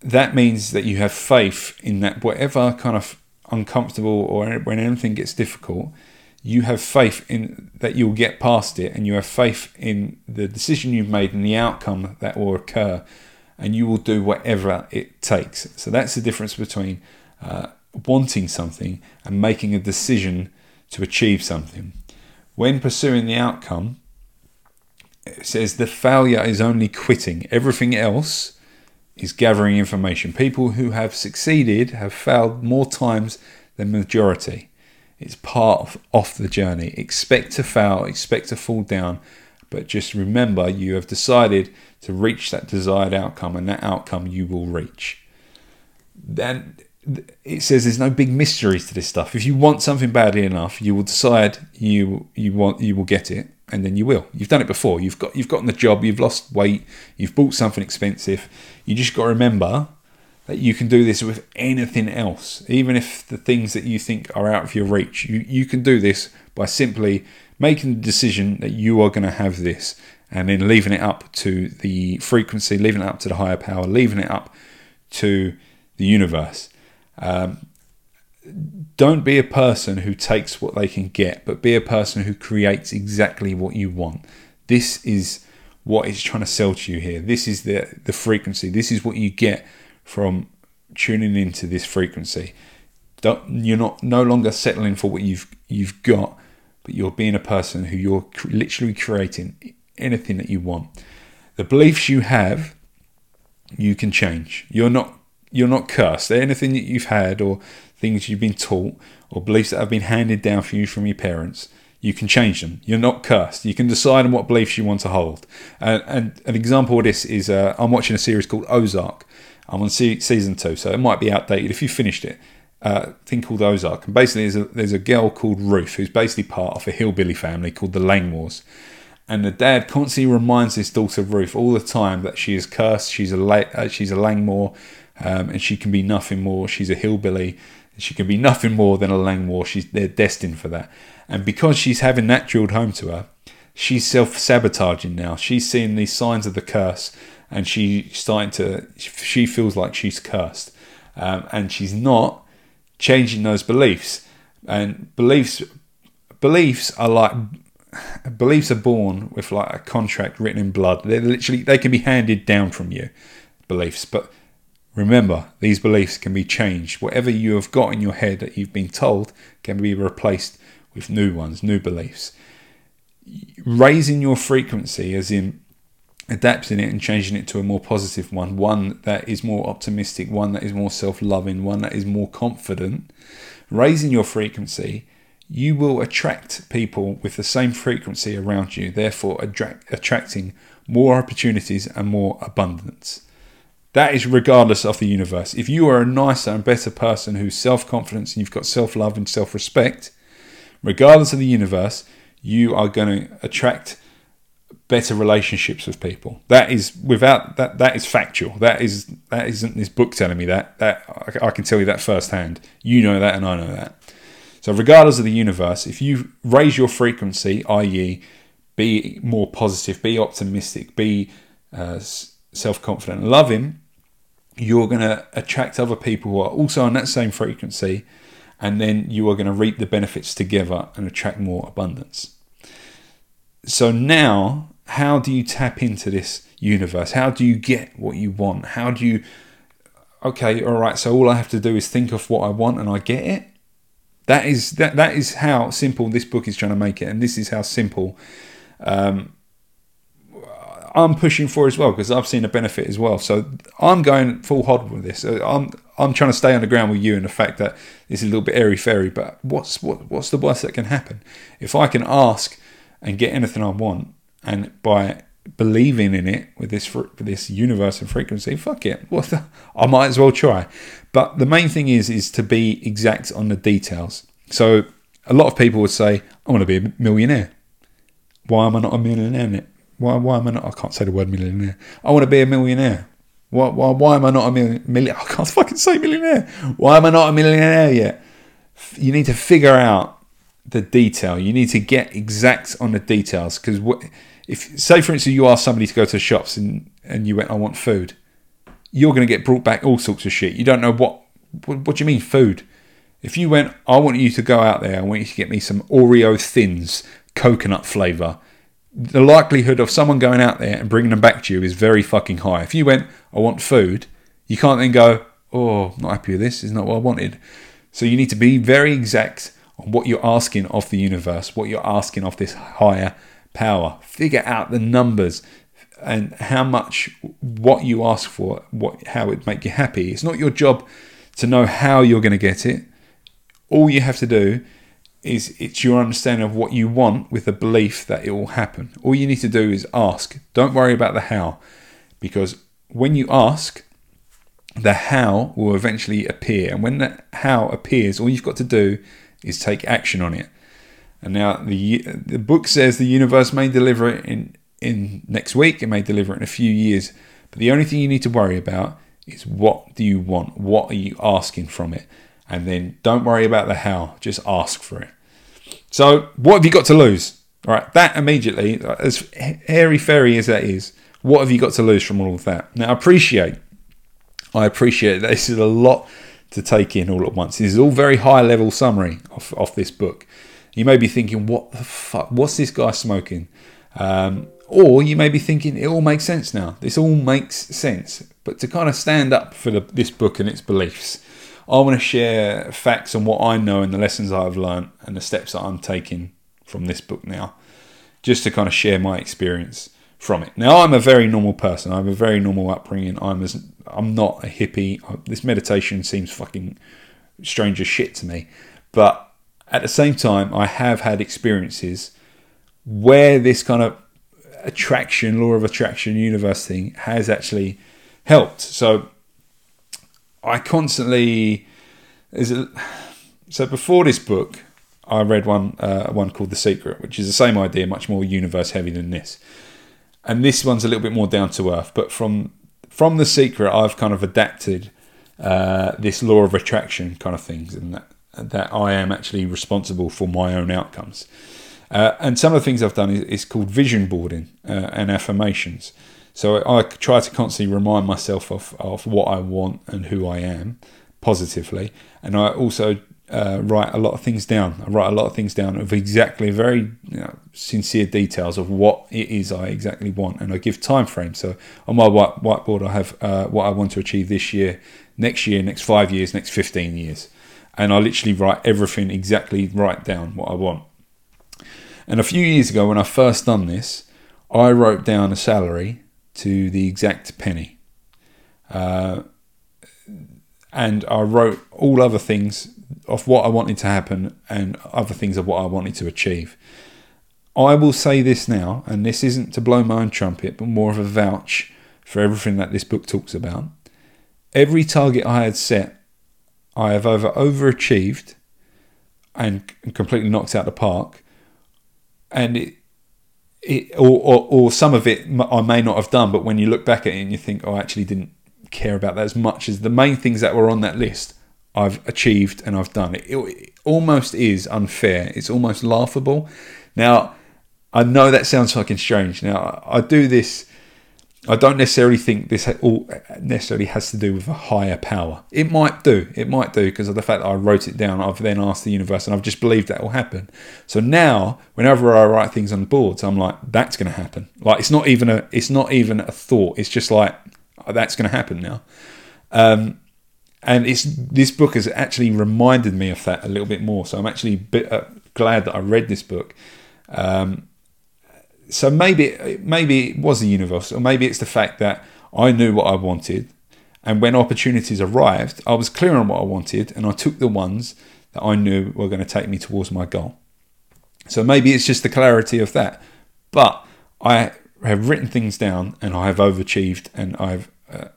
that means that you have faith in that whatever kind of uncomfortable or when anything gets difficult, you have faith in that you'll get past it, and you have faith in the decision you've made and the outcome that will occur and you will do whatever it takes. So that's the difference between uh, wanting something and making a decision to achieve something. When pursuing the outcome, it says the failure is only quitting. Everything else is gathering information. People who have succeeded have failed more times than majority. It's part of, of the journey. Expect to fail, expect to fall down, but just remember you have decided to reach that desired outcome, and that outcome you will reach. Then it says there's no big mysteries to this stuff. If you want something badly enough, you will decide you you want you will get it, and then you will. You've done it before. You've got you've gotten the job. You've lost weight. You've bought something expensive. You just got to remember that you can do this with anything else, even if the things that you think are out of your reach. You you can do this by simply making the decision that you are going to have this and then leaving it up to the frequency, leaving it up to the higher power, leaving it up to the universe. Um, don't be a person who takes what they can get, but be a person who creates exactly what you want. This is what it's trying to sell to you here. This is the the frequency. This is what you get from tuning into this frequency. Don't, you're not no longer settling for what you've you've got but you're being a person who you're literally creating anything that you want. The beliefs you have, you can change. You're not you're not cursed. Anything that you've had or things you've been taught or beliefs that have been handed down for you from your parents, you can change them. You're not cursed. You can decide on what beliefs you want to hold. And, and an example of this is uh, I'm watching a series called Ozark. I'm on se- season two, so it might be outdated if you finished it. Uh, thing called Ozark, and basically there's a, there's a girl called Ruth who's basically part of a hillbilly family called the Langmores, and the dad constantly reminds his daughter Ruth all the time that she is cursed. She's a uh, she's a Langmore, um, and she can be nothing more. She's a hillbilly. She can be nothing more than a Langmore. She's they're destined for that. And because she's having that drilled home to her, she's self sabotaging now. She's seeing these signs of the curse, and she's starting to. She feels like she's cursed, um, and she's not changing those beliefs. And beliefs, beliefs are like beliefs are born with like a contract written in blood. They're literally they can be handed down from you, beliefs. But remember, these beliefs can be changed. Whatever you have got in your head that you've been told can be replaced with new ones, new beliefs. Raising your frequency, as in adapting it and changing it to a more positive one, one that is more optimistic, one that is more self loving, one that is more confident. Raising your frequency, you will attract people with the same frequency around you, therefore, attract, attracting more opportunities and more abundance. That is regardless of the universe. If you are a nicer and better person who's self confidence and you've got self love and self respect, regardless of the universe, you are going to attract better relationships with people. That is without that that is factual. That is that isn't this book telling me that. That I, can tell you that firsthand. You know that, and I know that. So regardless of the universe, if you raise your frequency, i.e., be more positive, be optimistic, be uh, self confident, loving, you're going to attract other people who are also on that same frequency and then you are going to reap the benefits together and attract more abundance. So now, how do you tap into this universe? How do you get what you want? How do you okay, all right, so all I have to do is think of what I want and I get it? That is that that is how simple this book is trying to make it, and this is how simple um, I'm pushing for as well because I've seen a benefit as well. So I'm going full hod with this. I'm I'm trying to stay on the ground with you and the fact that this is a little bit airy fairy. But what's what what's the worst that can happen? If I can ask and get anything I want, and by believing in it with this with this universe and frequency, fuck it. What the, I might as well try. But the main thing is is to be exact on the details. So a lot of people would say, I want to be a millionaire. Why am I not a millionaire? Why, why am I not? I can't say the word millionaire. I want to be a millionaire. Why, why, why am I not a million, million? I can't fucking say millionaire. Why am I not a millionaire yet? You need to figure out the detail. You need to get exact on the details because if, say, for instance, you ask somebody to go to the shops and, and you went, I want food, you're going to get brought back all sorts of shit. You don't know what, what, what do you mean food? If you went, I want you to go out there, I want you to get me some Oreo thins, coconut flavour the likelihood of someone going out there and bringing them back to you is very fucking high. If you went, I want food, you can't then go, oh, not happy with this, is not what I wanted. So you need to be very exact on what you're asking of the universe, what you're asking of this higher power. Figure out the numbers and how much what you ask for, what how it make you happy. It's not your job to know how you're going to get it. All you have to do is it's your understanding of what you want with the belief that it will happen. All you need to do is ask. Don't worry about the how, because when you ask, the how will eventually appear. And when the how appears, all you've got to do is take action on it. And now the the book says the universe may deliver it in in next week. It may deliver it in a few years. But the only thing you need to worry about is what do you want? What are you asking from it? And then don't worry about the how, just ask for it. So, what have you got to lose? All right, that immediately, as hairy fairy as that is, what have you got to lose from all of that? Now, I appreciate, I appreciate that this is a lot to take in all at once. This is all very high level summary of, of this book. You may be thinking, what the fuck? What's this guy smoking? Um, or you may be thinking, it all makes sense now. This all makes sense. But to kind of stand up for the, this book and its beliefs, I want to share facts on what I know and the lessons I've learned and the steps that I'm taking from this book now, just to kind of share my experience from it. Now, I'm a very normal person. I have a very normal upbringing. I'm as I'm not a hippie. This meditation seems fucking strange as shit to me, but At the same time, I have had experiences where this kind of attraction, law of attraction, universe thing has actually helped. So I constantly is it so before this book I read one uh, one called The Secret, which is the same idea, much more universe heavy than this. And this one's a little bit more down to earth. But from from The Secret, I've kind of adapted uh, this law of attraction kind of things, and that that I am actually responsible for my own outcomes. Uh, and some of the things I've done is, is called vision boarding uh, and affirmations. So I try to constantly remind myself of, of what I want and who I am positively. And I also uh, write a lot of things down. I write a lot of things down of exactly very you know, sincere details of what it is I exactly want, and I give time frames. So on my white, whiteboard, I have uh, what I want to achieve this year, next year, next five years, next fifteen years, and I literally write everything exactly right down what I want. And a few years ago, when I first done this, I wrote down a salary to the exact penny. Uh, and I wrote all other things of what I wanted to happen and other things of what I wanted to achieve. I will say this now, and this isn't to blow my own trumpet, but more of a vouch for everything that this book talks about. Every target I had set, I have over overachieved and completely knocked out the park. And it, it or, or, or some of it I may not have done, but when you look back at it and you think, oh, I actually didn't care about that as much as the main things that were on that list I've achieved and I've done. It, it almost is unfair. It's almost laughable. Now, I know that sounds fucking strange. Now, I do this. I don't necessarily think this all necessarily has to do with a higher power. It might do. It might do because of the fact that I wrote it down. I've then asked the universe, and I've just believed that will happen. So now, whenever I write things on the boards, I'm like, that's going to happen. Like it's not even a. It's not even a thought. It's just like that's going to happen now. Um, and it's this book has actually reminded me of that a little bit more. So I'm actually bit, uh, glad that I read this book. Um, so maybe maybe it was the universe, or maybe it's the fact that I knew what I wanted, and when opportunities arrived, I was clear on what I wanted, and I took the ones that I knew were going to take me towards my goal. So maybe it's just the clarity of that. But I have written things down, and I have overachieved, and I've uh,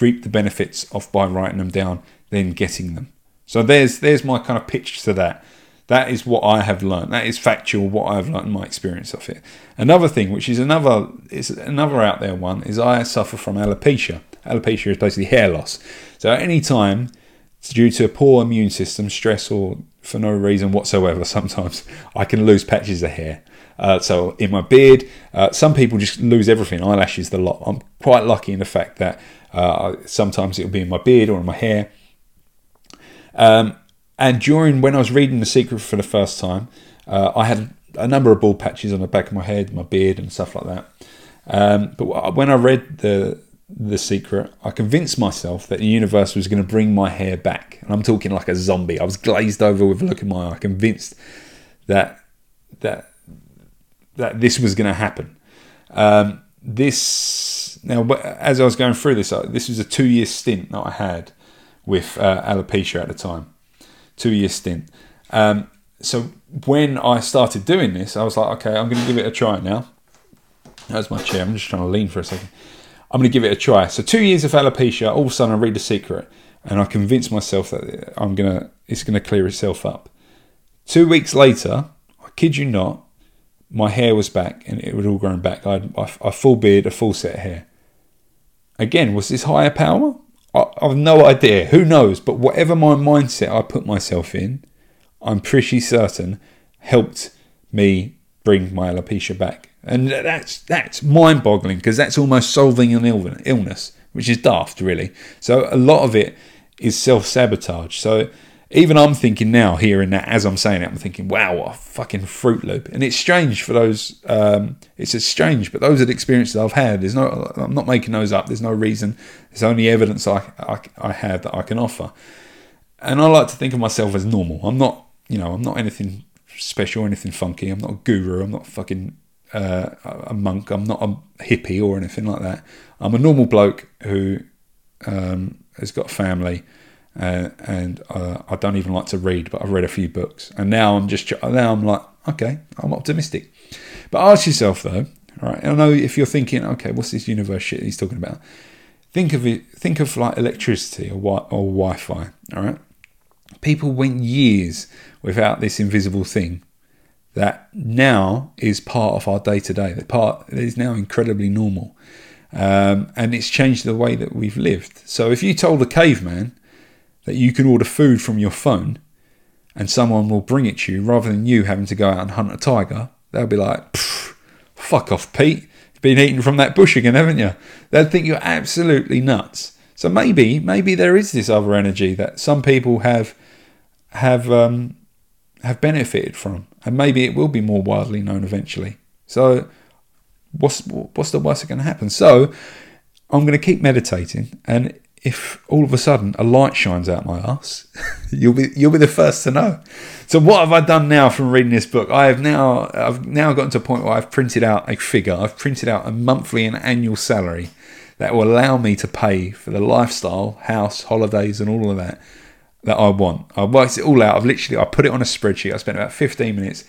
reap the benefits of by writing them down, then getting them. So there's there's my kind of pitch to that. That is what I have learned. That is factual. What I have learned in my experience of it. Another thing, which is another is another out there one, is I suffer from alopecia. Alopecia is basically hair loss. So at any time, due to a poor immune system, stress, or for no reason whatsoever, sometimes I can lose patches of hair. Uh, so in my beard, uh, some people just lose everything, eyelashes, the lot. I'm quite lucky in the fact that uh, sometimes it'll be in my beard or in my hair. Um, and during when I was reading The Secret for the first time, uh, I had a number of bald patches on the back of my head, my beard, and stuff like that. Um, but when I read the the secret, I convinced myself that the universe was going to bring my hair back, and I'm talking like a zombie. I was glazed over with a look in my eye, convinced that that that this was going to happen. Um, this now, as I was going through this, uh, this was a two-year stint that I had with uh, alopecia at the time. Two-year stint. Um, so when I started doing this, I was like, okay, I'm going to give it a try now. That's my chair. I'm just trying to lean for a second. I'm going to give it a try. So two years of alopecia. All of a sudden, I read the secret, and I convinced myself that I'm gonna, it's going to clear itself up. Two weeks later, I kid you not, my hair was back and it was all grown back. I had a full beard, a full set of hair. Again, was this higher power? I, have no idea. Who knows? But whatever my mindset I put myself in, I'm pretty certain helped me bring my alopecia back. And that's that's mind-boggling because that's almost solving an illness, which is daft, really. So a lot of it is self-sabotage. So even I'm thinking now, hearing that as I'm saying it, I'm thinking, wow, what a fucking Fruit Loop. And it's strange for those, um, it's just strange, but those are the experiences I've had. There's no, I'm not making those up. There's no reason. There's only evidence I, I, I have that I can offer. And I like to think of myself as normal. I'm not, you know, I'm not anything special, anything funky. I'm not a guru. I'm not fucking uh, a monk. I'm not a hippie or anything like that. I'm a normal bloke who um, has got a family uh, and uh, I don't even like to read, but I've read a few books, and now I'm just now I'm like, okay, I'm optimistic. But ask yourself though, right? I know if you're thinking, okay, what's this universe shit he's talking about? Think of it. Think of like electricity or or Wi-Fi. All right. People went years without this invisible thing that now is part of our day to day. That part is now incredibly normal, um, and it's changed the way that we've lived. So if you told a caveman that you can order food from your phone and someone will bring it to you rather than you having to go out and hunt a tiger, they'll be like, "Fuck off, Pete! You've been eating from that bush again, haven't you?" They'll think you're absolutely nuts. So maybe, maybe there is this other energy that some people have have um, have benefited from, and maybe it will be more widely known eventually. So, what's what's the worst that to happen? So, I'm going to keep meditating, and if all of a sudden a light shines out my ass, you'll be you'll be the first to know. So, what have I done now from reading this book? I have now I've now gotten to a point where I've printed out a figure. I've printed out a monthly and annual salary that will allow me to pay for the lifestyle, house, holidays, and all of that that I want. I worked it all out. I've literally I put it on a spreadsheet. I spent about 15 minutes,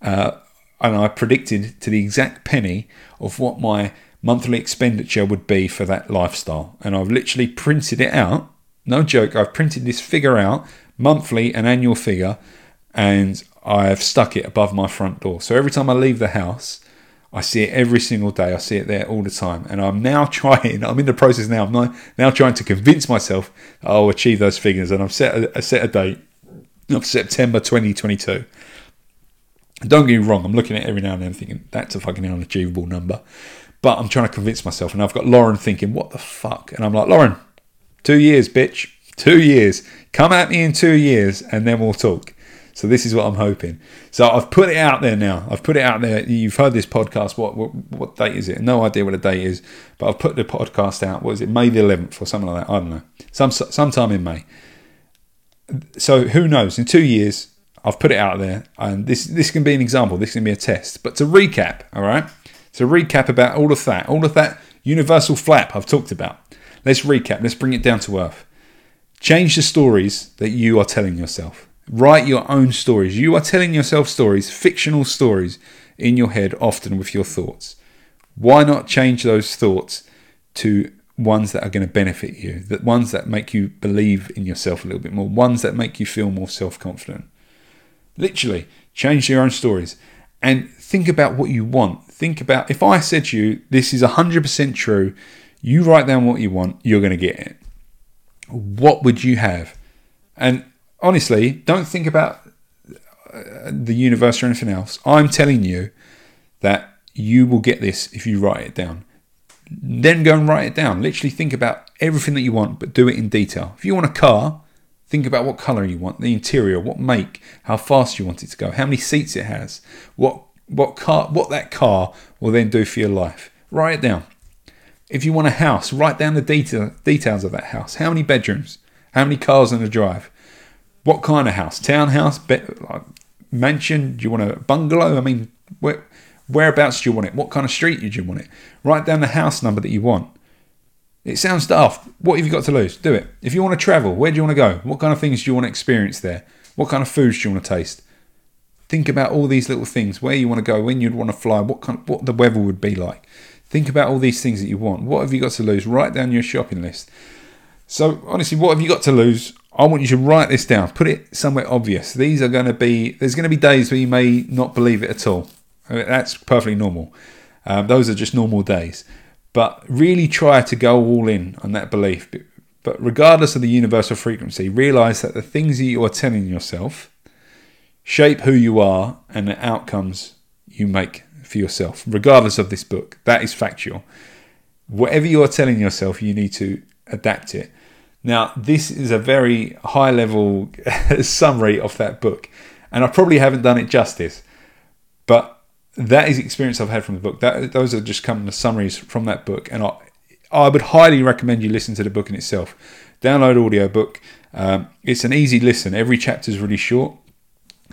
uh, and I predicted to the exact penny of what my monthly expenditure would be for that lifestyle. And I've literally printed it out. No joke. I've printed this figure out, monthly and annual figure, and I've stuck it above my front door. So every time I leave the house, I see it every single day. I see it there all the time. And I'm now trying, I'm in the process now, I'm now trying to convince myself I'll achieve those figures. And I've set a, set a date of September 2022. Don't get me wrong, I'm looking at it every now and then thinking that's a fucking unachievable number. But I'm trying to convince myself. And I've got Lauren thinking, what the fuck? And I'm like, Lauren, two years, bitch. Two years. Come at me in two years and then we'll talk. So this is what I'm hoping. So I've put it out there now. I've put it out there. You've heard this podcast. What what, what date is it? No idea what the date is, but I've put the podcast out. What is it? May the 11th or something like that. I don't know. Some sometime in May. So who knows? In two years, I've put it out there, and this this can be an example. This can be a test. But to recap, all right. To recap about all of that, all of that universal flap I've talked about. Let's recap. Let's bring it down to earth. Change the stories that you are telling yourself. Write your own stories. You are telling yourself stories, fictional stories, in your head often with your thoughts. Why not change those thoughts to ones that are going to benefit you, that ones that make you believe in yourself a little bit more, ones that make you feel more self-confident. Literally, change your own stories and think about what you want. Think about if I said to you, this is 100% true, you write down what you want, you're going to get it. What would you have? And honestly, don't think about uh, the universe or anything else. I'm telling you that you will get this if you write it down. Then go and write it down. Literally think about everything that you want, but do it in detail. If you want a car, think about what color you want, the interior, what make, how fast you want it to go, how many seats it has, what what car what that car will then do for your life. Write it down. If you want a house, write down the detail, details of that house. How many bedrooms? How many cars in the drive? What kind of house? Townhouse, be- mansion? Do you want a bungalow? I mean, where, whereabouts do you want it? What kind of street do you want it? Write down the house number that you want. It sounds daft. What have you got to lose? Do it. If you want to travel, where do you want to go? What kind of things do you want to experience there? What kind of foods do you want to taste? Think about all these little things. Where you want to go, when you'd want to fly, what kind, of, what the weather would be like. Think about all these things that you want. What have you got to lose? Write down your shopping list. So honestly, what have you got to lose? I want you to write this down. Put it somewhere obvious. These are going to be. There's going to be days where you may not believe it at all. I mean, that's perfectly normal. Um, those are just normal days. But really try to go all in on that belief. But regardless of the universal frequency, realize that the things that you are telling yourself shape who you are and the outcomes you make for yourself, regardless of this book. That is factual. Whatever you are telling yourself, you need to adapt it. Now, this is a very high level summary of that book, and I probably haven't done it justice, but that is experience I've had from the book. That, those are just come the summaries from that book, and I, I would highly recommend you listen to the book in itself. Download audiobook. Um, it's an easy listen. Every chapter is really short.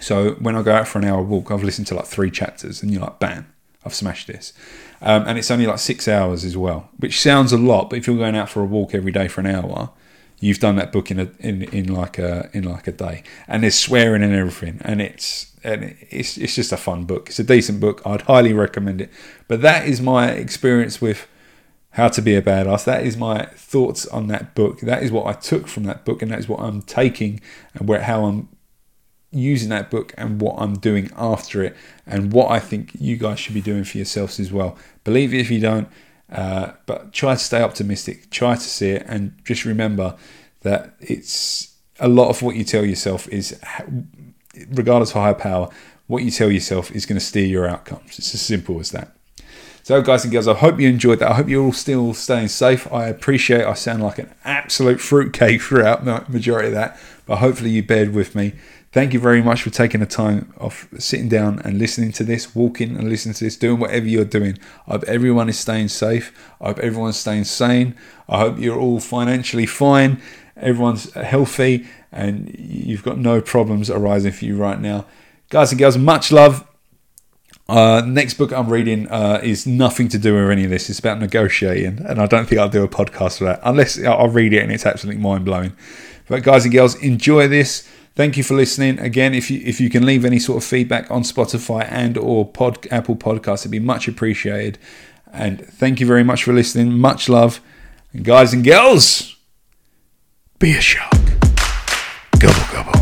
So when I go out for an hour walk, I've listened to like three chapters, and you're like, bam, I've smashed this. Um, and it's only like six hours as well, which sounds a lot, but if you're going out for a walk every day for an hour, you've done that book in a in, in like a in like a day. And there's swearing and everything, and it's and it's it's just a fun book. It's a decent book. I'd highly recommend it. But that is my experience with how to be a badass. That is my thoughts on that book. That is what I took from that book, and that is what I'm taking and where how I'm using that book and what I'm doing after it, and what I think you guys should be doing for yourselves as well. Believe it if you don't, uh, but try to stay optimistic. Try to see it, and just remember that it's a lot of what you tell yourself is, regardless of higher power, what you tell yourself is going to steer your outcomes. It's as simple as that. So, guys and girls, I hope you enjoyed that. I hope you're all still staying safe. I appreciate I sound like an absolute fruitcake throughout the majority of that, but hopefully you bared with me. Thank you very much for taking the time of sitting down and listening to this, walking and listening to this, doing whatever you're doing. I hope everyone is staying safe. I hope everyone's staying sane. I hope you're all financially fine. Everyone's healthy and you've got no problems arising for you right now. Guys and girls, much love. Uh, next book I'm reading uh, is nothing to do with any of this. It's about negotiating, and I don't think I'll do a podcast for that unless I'll read it and it's absolutely mind blowing. But guys and girls, enjoy this. Thank you for listening. Again, if you if you can leave any sort of feedback on Spotify and or pod, Apple Podcasts, it'd be much appreciated. And thank you very much for listening. Much love, and guys and girls, be a shark. Gobble gobble.